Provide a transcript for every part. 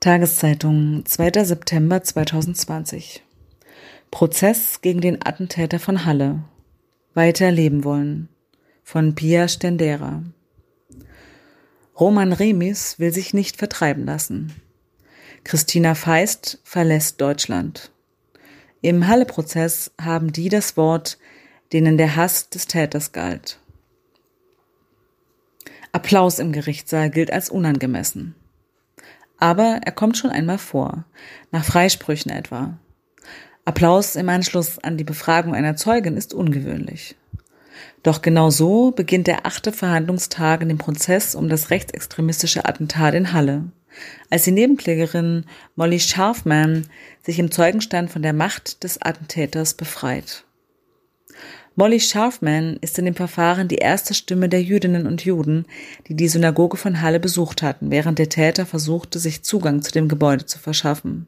Tageszeitung, 2. September 2020. Prozess gegen den Attentäter von Halle. Weiter leben wollen. Von Pia Stendera. Roman Remis will sich nicht vertreiben lassen. Christina Feist verlässt Deutschland. Im Halle-Prozess haben die das Wort, denen der Hass des Täters galt. Applaus im Gerichtssaal gilt als unangemessen. Aber er kommt schon einmal vor, nach Freisprüchen etwa. Applaus im Anschluss an die Befragung einer Zeugin ist ungewöhnlich. Doch genau so beginnt der achte Verhandlungstag in dem Prozess um das rechtsextremistische Attentat in Halle, als die Nebenklägerin Molly Scharfman sich im Zeugenstand von der Macht des Attentäters befreit. Molly Scharfman ist in dem Verfahren die erste Stimme der Jüdinnen und Juden, die die Synagoge von Halle besucht hatten, während der Täter versuchte, sich Zugang zu dem Gebäude zu verschaffen.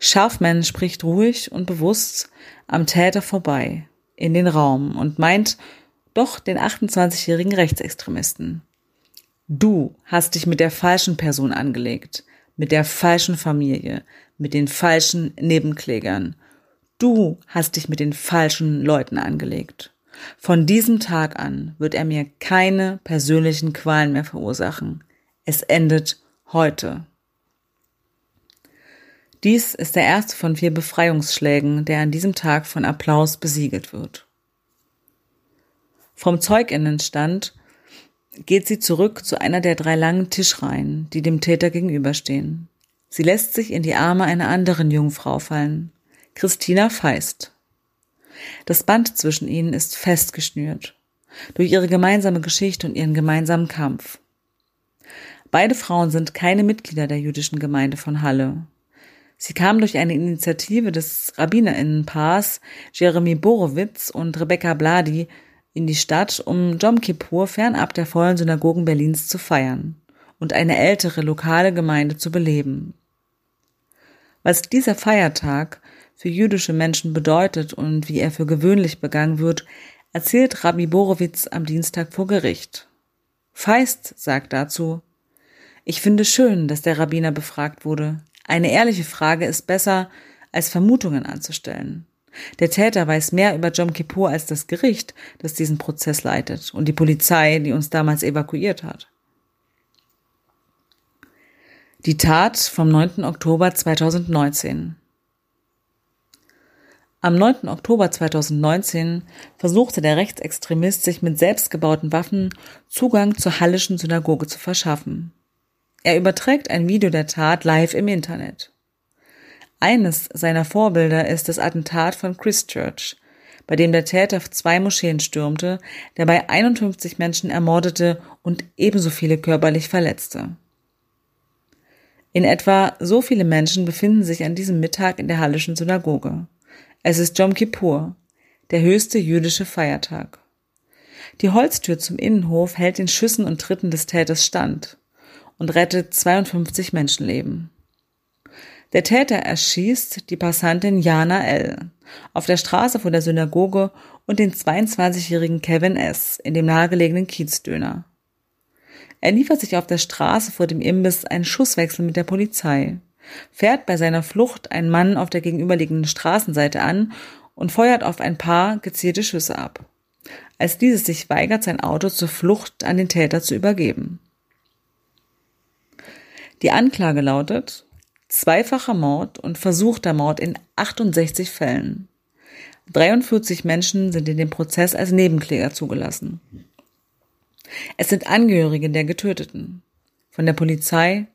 Scharfman spricht ruhig und bewusst am Täter vorbei in den Raum und meint doch den 28-jährigen Rechtsextremisten. Du hast dich mit der falschen Person angelegt, mit der falschen Familie, mit den falschen Nebenklägern Du hast dich mit den falschen Leuten angelegt. Von diesem Tag an wird er mir keine persönlichen Qualen mehr verursachen. Es endet heute. Dies ist der erste von vier Befreiungsschlägen, der an diesem Tag von Applaus besiegelt wird. Vom Zeuginnenstand geht sie zurück zu einer der drei langen Tischreihen, die dem Täter gegenüberstehen. Sie lässt sich in die Arme einer anderen Jungfrau fallen. Christina Feist. Das Band zwischen ihnen ist festgeschnürt durch ihre gemeinsame Geschichte und ihren gemeinsamen Kampf. Beide Frauen sind keine Mitglieder der jüdischen Gemeinde von Halle. Sie kamen durch eine Initiative des Rabbinerinnenpaars Jeremy Borowitz und Rebecca Bladi in die Stadt, um Jom Kippur fernab der vollen Synagogen Berlins zu feiern und eine ältere lokale Gemeinde zu beleben. Was dieser Feiertag für jüdische Menschen bedeutet und wie er für gewöhnlich begangen wird, erzählt Rabbi Borowitz am Dienstag vor Gericht. Feist sagt dazu, ich finde schön, dass der Rabbiner befragt wurde. Eine ehrliche Frage ist besser, als Vermutungen anzustellen. Der Täter weiß mehr über Jom Kippur als das Gericht, das diesen Prozess leitet, und die Polizei, die uns damals evakuiert hat. Die Tat vom 9. Oktober 2019. Am 9. Oktober 2019 versuchte der Rechtsextremist sich mit selbstgebauten Waffen Zugang zur Hallischen Synagoge zu verschaffen. Er überträgt ein Video der Tat live im Internet. Eines seiner Vorbilder ist das Attentat von Christchurch, bei dem der Täter zwei Moscheen stürmte, dabei 51 Menschen ermordete und ebenso viele körperlich verletzte. In etwa so viele Menschen befinden sich an diesem Mittag in der Hallischen Synagoge. Es ist Jom Kippur, der höchste jüdische Feiertag. Die Holztür zum Innenhof hält den Schüssen und Tritten des Täters stand und rettet 52 Menschenleben. Der Täter erschießt die Passantin Jana L. auf der Straße vor der Synagoge und den 22-jährigen Kevin S. in dem nahegelegenen Kiezdöner. Er liefert sich auf der Straße vor dem Imbiss einen Schusswechsel mit der Polizei fährt bei seiner Flucht einen Mann auf der gegenüberliegenden Straßenseite an und feuert auf ein paar gezielte Schüsse ab, als dieses sich weigert, sein Auto zur Flucht an den Täter zu übergeben. Die Anklage lautet zweifacher Mord und versuchter Mord in 68 Fällen. 43 Menschen sind in dem Prozess als Nebenkläger zugelassen. Es sind Angehörige der Getöteten, von der Polizei,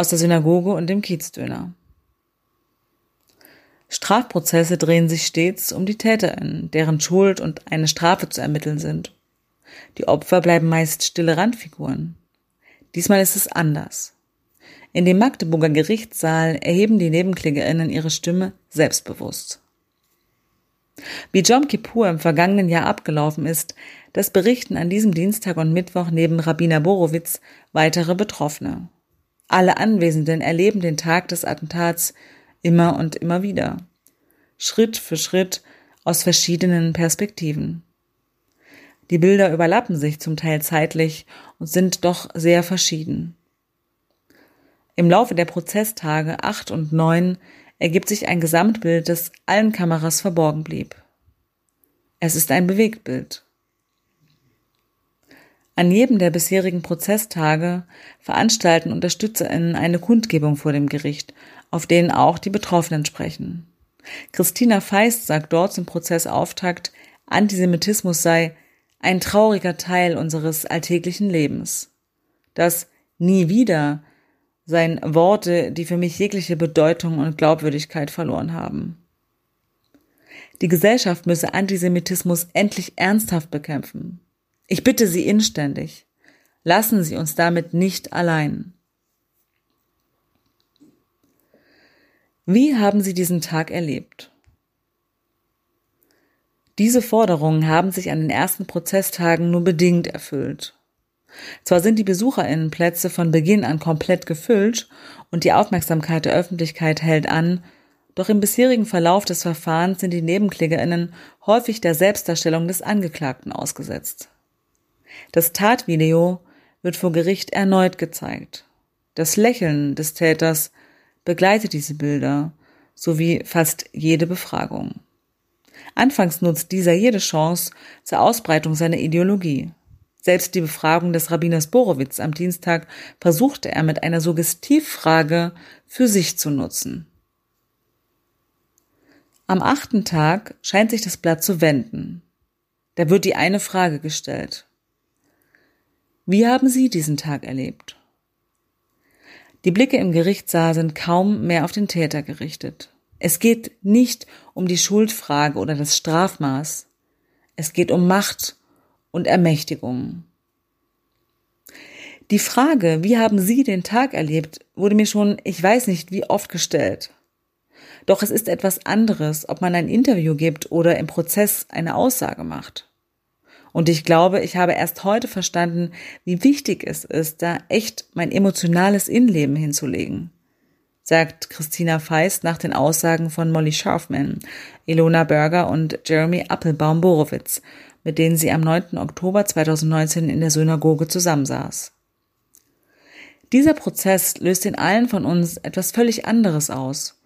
aus der Synagoge und dem Kiezdöner. Strafprozesse drehen sich stets um die TäterInnen, deren Schuld und eine Strafe zu ermitteln sind. Die Opfer bleiben meist stille Randfiguren. Diesmal ist es anders. In dem Magdeburger Gerichtssaal erheben die NebenklägerInnen ihre Stimme selbstbewusst. Wie Jom Kippur im vergangenen Jahr abgelaufen ist, das berichten an diesem Dienstag und Mittwoch neben Rabbiner Borowitz weitere Betroffene. Alle Anwesenden erleben den Tag des Attentats immer und immer wieder. Schritt für Schritt aus verschiedenen Perspektiven. Die Bilder überlappen sich zum Teil zeitlich und sind doch sehr verschieden. Im Laufe der Prozesstage 8 und 9 ergibt sich ein Gesamtbild, das allen Kameras verborgen blieb. Es ist ein Bewegtbild. An jedem der bisherigen Prozesstage veranstalten UnterstützerInnen eine Kundgebung vor dem Gericht, auf denen auch die Betroffenen sprechen. Christina Feist sagt dort zum Prozessauftakt, Antisemitismus sei ein trauriger Teil unseres alltäglichen Lebens. Das nie wieder seien Worte, die für mich jegliche Bedeutung und Glaubwürdigkeit verloren haben. Die Gesellschaft müsse Antisemitismus endlich ernsthaft bekämpfen. Ich bitte Sie inständig, lassen Sie uns damit nicht allein. Wie haben Sie diesen Tag erlebt? Diese Forderungen haben sich an den ersten Prozesstagen nur bedingt erfüllt. Zwar sind die Besucherinnenplätze von Beginn an komplett gefüllt und die Aufmerksamkeit der Öffentlichkeit hält an, doch im bisherigen Verlauf des Verfahrens sind die Nebenklägerinnen häufig der Selbstdarstellung des Angeklagten ausgesetzt. Das Tatvideo wird vor Gericht erneut gezeigt. Das Lächeln des Täters begleitet diese Bilder sowie fast jede Befragung. Anfangs nutzt dieser jede Chance zur Ausbreitung seiner Ideologie. Selbst die Befragung des Rabbiners Borowitz am Dienstag versuchte er mit einer Suggestivfrage für sich zu nutzen. Am achten Tag scheint sich das Blatt zu wenden. Da wird die eine Frage gestellt. Wie haben Sie diesen Tag erlebt? Die Blicke im Gerichtssaal sind kaum mehr auf den Täter gerichtet. Es geht nicht um die Schuldfrage oder das Strafmaß. Es geht um Macht und Ermächtigung. Die Frage, wie haben Sie den Tag erlebt, wurde mir schon, ich weiß nicht wie oft gestellt. Doch es ist etwas anderes, ob man ein Interview gibt oder im Prozess eine Aussage macht. Und ich glaube, ich habe erst heute verstanden, wie wichtig es ist, da echt mein emotionales Innenleben hinzulegen, sagt Christina Feist nach den Aussagen von Molly Scharfman, Ilona Berger und Jeremy Appelbaum-Borowitz, mit denen sie am 9. Oktober 2019 in der Synagoge zusammensaß. Dieser Prozess löst in allen von uns etwas völlig anderes aus,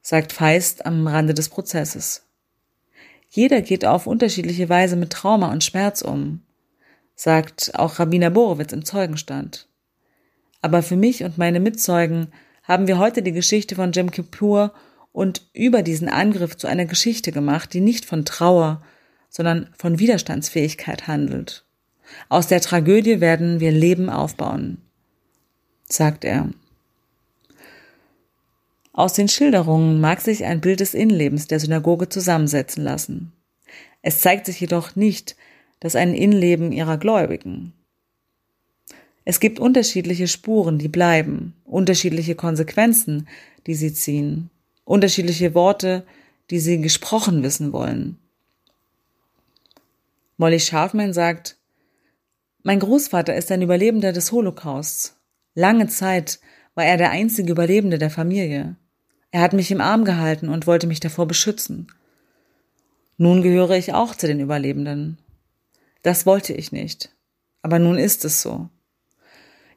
sagt Feist am Rande des Prozesses. Jeder geht auf unterschiedliche Weise mit Trauma und Schmerz um, sagt auch Rabbiner Borowitz im Zeugenstand. Aber für mich und meine Mitzeugen haben wir heute die Geschichte von Jim Kippur und über diesen Angriff zu einer Geschichte gemacht, die nicht von Trauer, sondern von Widerstandsfähigkeit handelt. Aus der Tragödie werden wir Leben aufbauen, sagt er. Aus den Schilderungen mag sich ein Bild des Innenlebens der Synagoge zusammensetzen lassen. Es zeigt sich jedoch nicht das ein Innenleben ihrer Gläubigen. Es gibt unterschiedliche Spuren, die bleiben, unterschiedliche Konsequenzen, die sie ziehen, unterschiedliche Worte, die sie gesprochen wissen wollen. Molly Scharfman sagt, mein Großvater ist ein Überlebender des Holocausts. Lange Zeit war er der einzige Überlebende der Familie. Er hat mich im Arm gehalten und wollte mich davor beschützen. Nun gehöre ich auch zu den Überlebenden. Das wollte ich nicht. Aber nun ist es so.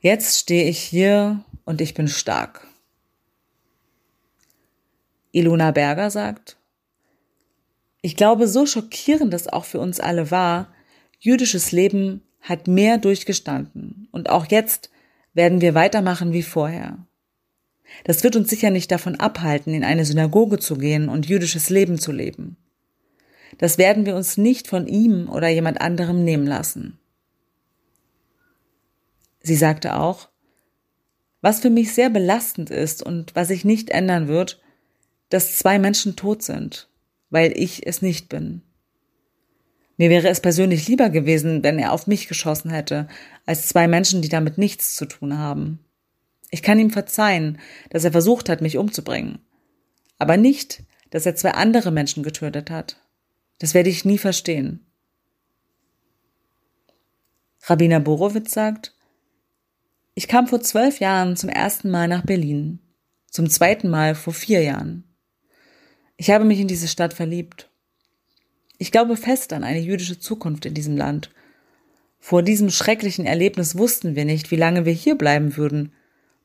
Jetzt stehe ich hier und ich bin stark. Ilona Berger sagt, ich glaube, so schockierend es auch für uns alle war, jüdisches Leben hat mehr durchgestanden und auch jetzt werden wir weitermachen wie vorher. Das wird uns sicher nicht davon abhalten, in eine Synagoge zu gehen und jüdisches Leben zu leben. Das werden wir uns nicht von ihm oder jemand anderem nehmen lassen. Sie sagte auch, was für mich sehr belastend ist und was sich nicht ändern wird, dass zwei Menschen tot sind, weil ich es nicht bin. Mir wäre es persönlich lieber gewesen, wenn er auf mich geschossen hätte, als zwei Menschen, die damit nichts zu tun haben. Ich kann ihm verzeihen, dass er versucht hat, mich umzubringen. Aber nicht, dass er zwei andere Menschen getötet hat. Das werde ich nie verstehen. Rabbiner Borowitz sagt, ich kam vor zwölf Jahren zum ersten Mal nach Berlin, zum zweiten Mal vor vier Jahren. Ich habe mich in diese Stadt verliebt. Ich glaube fest an eine jüdische Zukunft in diesem Land. Vor diesem schrecklichen Erlebnis wussten wir nicht, wie lange wir hier bleiben würden,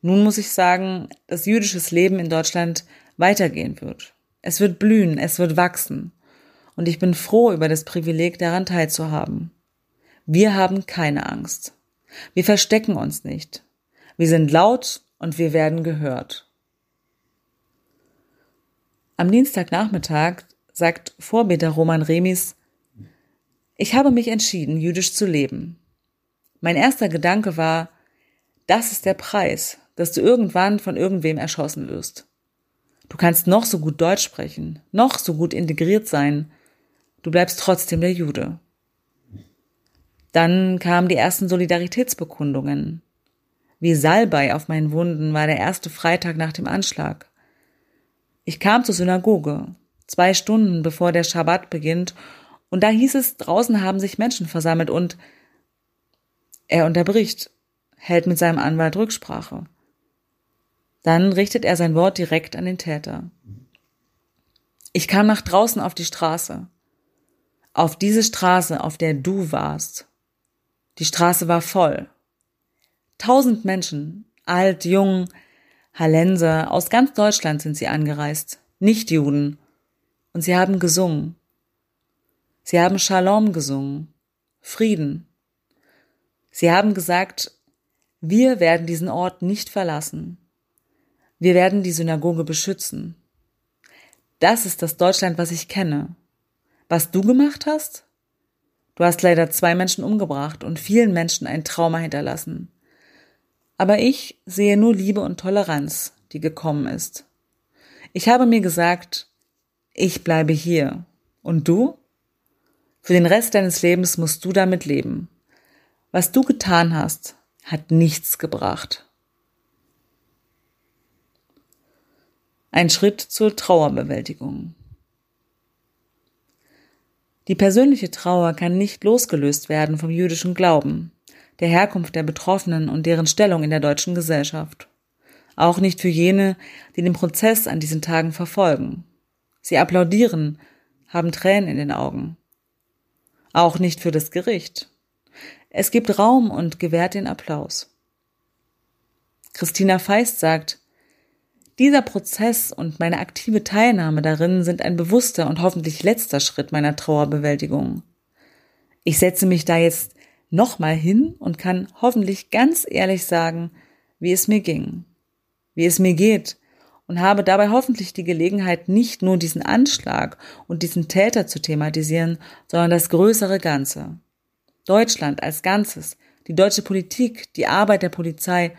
Nun muss ich sagen, dass jüdisches Leben in Deutschland weitergehen wird. Es wird blühen, es wird wachsen. Und ich bin froh über das Privileg, daran teilzuhaben. Wir haben keine Angst. Wir verstecken uns nicht. Wir sind laut und wir werden gehört. Am Dienstagnachmittag sagt Vorbeter Roman Remis, ich habe mich entschieden, jüdisch zu leben. Mein erster Gedanke war, das ist der Preis, dass du irgendwann von irgendwem erschossen wirst. Du kannst noch so gut Deutsch sprechen, noch so gut integriert sein, du bleibst trotzdem der Jude. Dann kamen die ersten Solidaritätsbekundungen. Wie Salbei auf meinen Wunden war der erste Freitag nach dem Anschlag. Ich kam zur Synagoge, zwei Stunden bevor der Schabbat beginnt, und da hieß es, draußen haben sich Menschen versammelt und er unterbricht, hält mit seinem Anwalt Rücksprache. Dann richtet er sein Wort direkt an den Täter. Ich kam nach draußen auf die Straße. Auf diese Straße, auf der du warst. Die Straße war voll. Tausend Menschen, alt, jung, Hallenser, aus ganz Deutschland sind sie angereist, nicht Juden. Und sie haben gesungen. Sie haben Shalom gesungen, Frieden. Sie haben gesagt, wir werden diesen Ort nicht verlassen. Wir werden die Synagoge beschützen. Das ist das Deutschland, was ich kenne. Was du gemacht hast? Du hast leider zwei Menschen umgebracht und vielen Menschen ein Trauma hinterlassen. Aber ich sehe nur Liebe und Toleranz, die gekommen ist. Ich habe mir gesagt, ich bleibe hier. Und du? Für den Rest deines Lebens musst du damit leben. Was du getan hast, hat nichts gebracht. Ein Schritt zur Trauerbewältigung. Die persönliche Trauer kann nicht losgelöst werden vom jüdischen Glauben, der Herkunft der Betroffenen und deren Stellung in der deutschen Gesellschaft. Auch nicht für jene, die den Prozess an diesen Tagen verfolgen. Sie applaudieren, haben Tränen in den Augen. Auch nicht für das Gericht. Es gibt Raum und gewährt den Applaus. Christina Feist sagt, dieser Prozess und meine aktive Teilnahme darin sind ein bewusster und hoffentlich letzter Schritt meiner Trauerbewältigung. Ich setze mich da jetzt nochmal hin und kann hoffentlich ganz ehrlich sagen, wie es mir ging, wie es mir geht und habe dabei hoffentlich die Gelegenheit, nicht nur diesen Anschlag und diesen Täter zu thematisieren, sondern das größere Ganze. Deutschland als Ganzes, die deutsche Politik, die Arbeit der Polizei,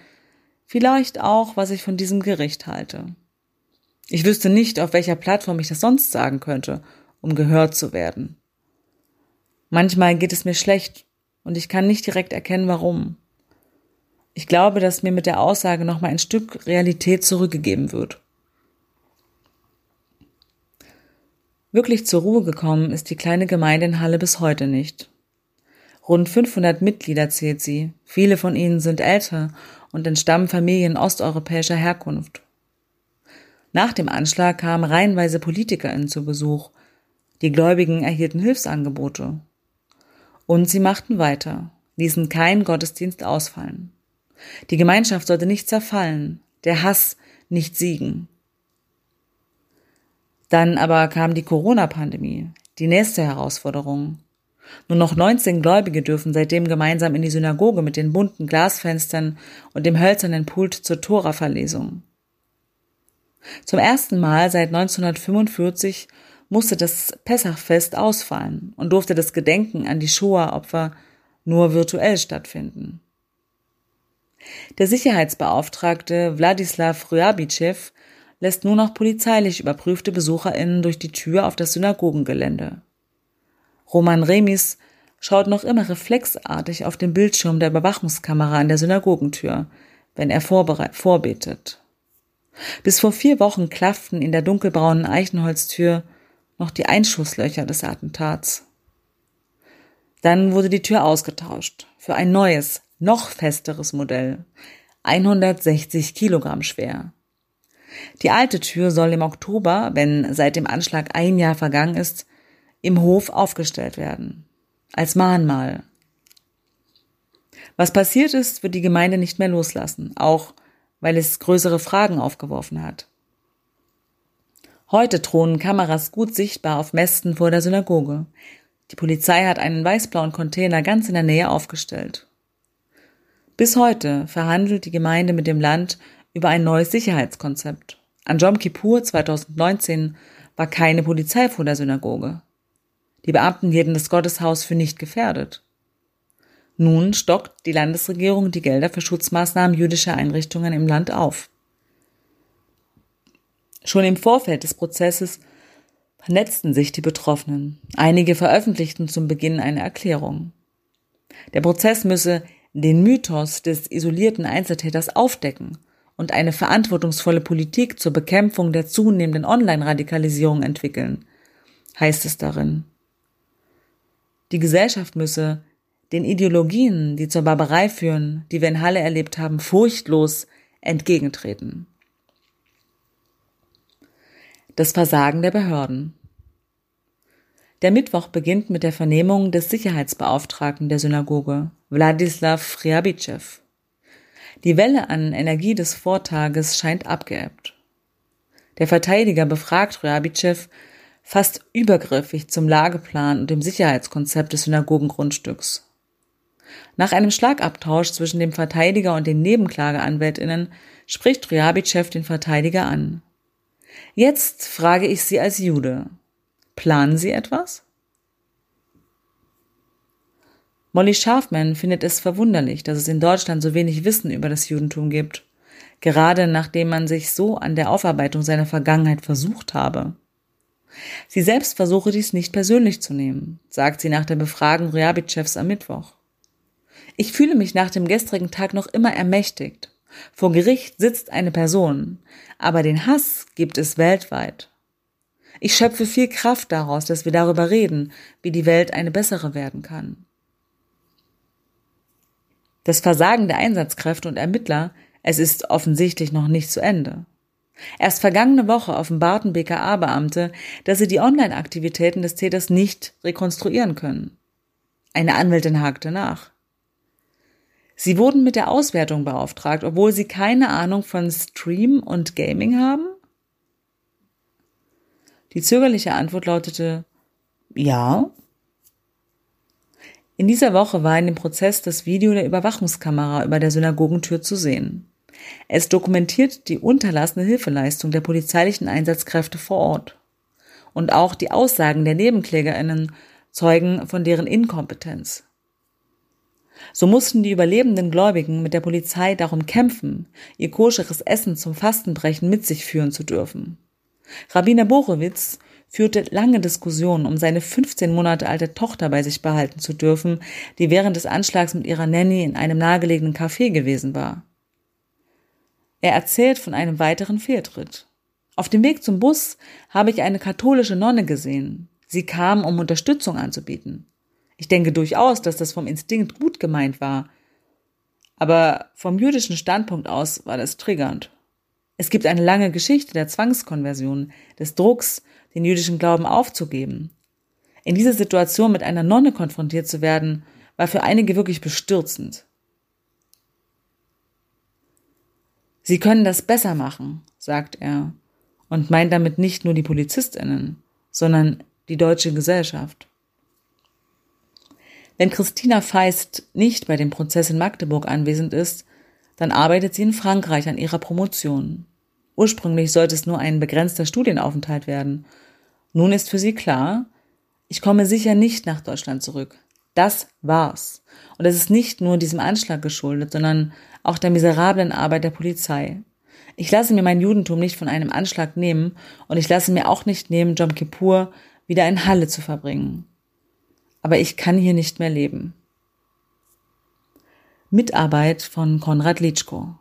Vielleicht auch, was ich von diesem Gericht halte. Ich wüsste nicht, auf welcher Plattform ich das sonst sagen könnte, um gehört zu werden. Manchmal geht es mir schlecht und ich kann nicht direkt erkennen, warum. Ich glaube, dass mir mit der Aussage nochmal ein Stück Realität zurückgegeben wird. Wirklich zur Ruhe gekommen ist die kleine Gemeinde in Halle bis heute nicht. Rund 500 Mitglieder zählt sie. Viele von ihnen sind älter und entstammen Familien osteuropäischer Herkunft. Nach dem Anschlag kamen reihenweise PolitikerInnen zu Besuch. Die Gläubigen erhielten Hilfsangebote. Und sie machten weiter, ließen keinen Gottesdienst ausfallen. Die Gemeinschaft sollte nicht zerfallen, der Hass nicht siegen. Dann aber kam die Corona-Pandemie, die nächste Herausforderung. Nur noch 19 Gläubige dürfen seitdem gemeinsam in die Synagoge mit den bunten Glasfenstern und dem hölzernen Pult zur Tora-Verlesung. Zum ersten Mal seit 1945 musste das Pessachfest ausfallen und durfte das Gedenken an die Shoah-Opfer nur virtuell stattfinden. Der Sicherheitsbeauftragte Wladislav Ryabitschew lässt nur noch polizeilich überprüfte BesucherInnen durch die Tür auf das Synagogengelände. Roman Remis schaut noch immer reflexartig auf den Bildschirm der Überwachungskamera an der Synagogentür, wenn er vorbetet. Bis vor vier Wochen klafften in der dunkelbraunen Eichenholztür noch die Einschusslöcher des Attentats. Dann wurde die Tür ausgetauscht für ein neues, noch festeres Modell, 160 Kilogramm schwer. Die alte Tür soll im Oktober, wenn seit dem Anschlag ein Jahr vergangen ist, im Hof aufgestellt werden. Als Mahnmal. Was passiert ist, wird die Gemeinde nicht mehr loslassen, auch weil es größere Fragen aufgeworfen hat. Heute thronen Kameras gut sichtbar auf Mästen vor der Synagoge. Die Polizei hat einen weißblauen Container ganz in der Nähe aufgestellt. Bis heute verhandelt die Gemeinde mit dem Land über ein neues Sicherheitskonzept. An Jom Kippur 2019 war keine Polizei vor der Synagoge. Die Beamten hielten das Gotteshaus für nicht gefährdet. Nun stockt die Landesregierung die Gelder für Schutzmaßnahmen jüdischer Einrichtungen im Land auf. Schon im Vorfeld des Prozesses vernetzten sich die Betroffenen. Einige veröffentlichten zum Beginn eine Erklärung. Der Prozess müsse den Mythos des isolierten Einzeltäters aufdecken und eine verantwortungsvolle Politik zur Bekämpfung der zunehmenden Online-Radikalisierung entwickeln, heißt es darin. Die Gesellschaft müsse den Ideologien, die zur Barbarei führen, die wir in Halle erlebt haben, furchtlos entgegentreten. Das Versagen der Behörden. Der Mittwoch beginnt mit der Vernehmung des Sicherheitsbeauftragten der Synagoge, Wladislav Friabitschew. Die Welle an Energie des Vortages scheint abgeebbt. Der Verteidiger befragt Ryabitschew fast übergriffig zum Lageplan und dem Sicherheitskonzept des Synagogengrundstücks. Nach einem Schlagabtausch zwischen dem Verteidiger und den Nebenklageanwältinnen spricht Ryabitschew den Verteidiger an. Jetzt frage ich Sie als Jude. Planen Sie etwas? Molly Scharfman findet es verwunderlich, dass es in Deutschland so wenig Wissen über das Judentum gibt, gerade nachdem man sich so an der Aufarbeitung seiner Vergangenheit versucht habe. Sie selbst versuche dies nicht persönlich zu nehmen, sagt sie nach der Befragung Ryabitschews am Mittwoch. Ich fühle mich nach dem gestrigen Tag noch immer ermächtigt. Vor Gericht sitzt eine Person, aber den Hass gibt es weltweit. Ich schöpfe viel Kraft daraus, dass wir darüber reden, wie die Welt eine bessere werden kann. Das Versagen der Einsatzkräfte und Ermittler, es ist offensichtlich noch nicht zu Ende. Erst vergangene Woche offenbarten BKA-Beamte, dass sie die Online-Aktivitäten des Täters nicht rekonstruieren können. Eine Anwältin hakte nach. Sie wurden mit der Auswertung beauftragt, obwohl sie keine Ahnung von Stream und Gaming haben? Die zögerliche Antwort lautete Ja. In dieser Woche war in dem Prozess das Video der Überwachungskamera über der Synagogentür zu sehen. Es dokumentiert die unterlassene Hilfeleistung der polizeilichen Einsatzkräfte vor Ort. Und auch die Aussagen der Nebenklägerinnen zeugen von deren Inkompetenz. So mussten die überlebenden Gläubigen mit der Polizei darum kämpfen, ihr koscheres Essen zum Fastenbrechen mit sich führen zu dürfen. Rabbiner Borowitz führte lange Diskussionen, um seine 15 Monate alte Tochter bei sich behalten zu dürfen, die während des Anschlags mit ihrer Nanny in einem nahegelegenen Café gewesen war. Er erzählt von einem weiteren Fehltritt. Auf dem Weg zum Bus habe ich eine katholische Nonne gesehen. Sie kam, um Unterstützung anzubieten. Ich denke durchaus, dass das vom Instinkt gut gemeint war. Aber vom jüdischen Standpunkt aus war das triggernd. Es gibt eine lange Geschichte der Zwangskonversion, des Drucks, den jüdischen Glauben aufzugeben. In dieser Situation mit einer Nonne konfrontiert zu werden, war für einige wirklich bestürzend. Sie können das besser machen, sagt er, und meint damit nicht nur die Polizistinnen, sondern die deutsche Gesellschaft. Wenn Christina Feist nicht bei dem Prozess in Magdeburg anwesend ist, dann arbeitet sie in Frankreich an ihrer Promotion. Ursprünglich sollte es nur ein begrenzter Studienaufenthalt werden. Nun ist für sie klar, ich komme sicher nicht nach Deutschland zurück. Das war's. Und es ist nicht nur diesem Anschlag geschuldet, sondern auch der miserablen Arbeit der Polizei. Ich lasse mir mein Judentum nicht von einem Anschlag nehmen und ich lasse mir auch nicht nehmen, Jom Kippur wieder in Halle zu verbringen aber ich kann hier nicht mehr leben. Mitarbeit von Konrad Litschko.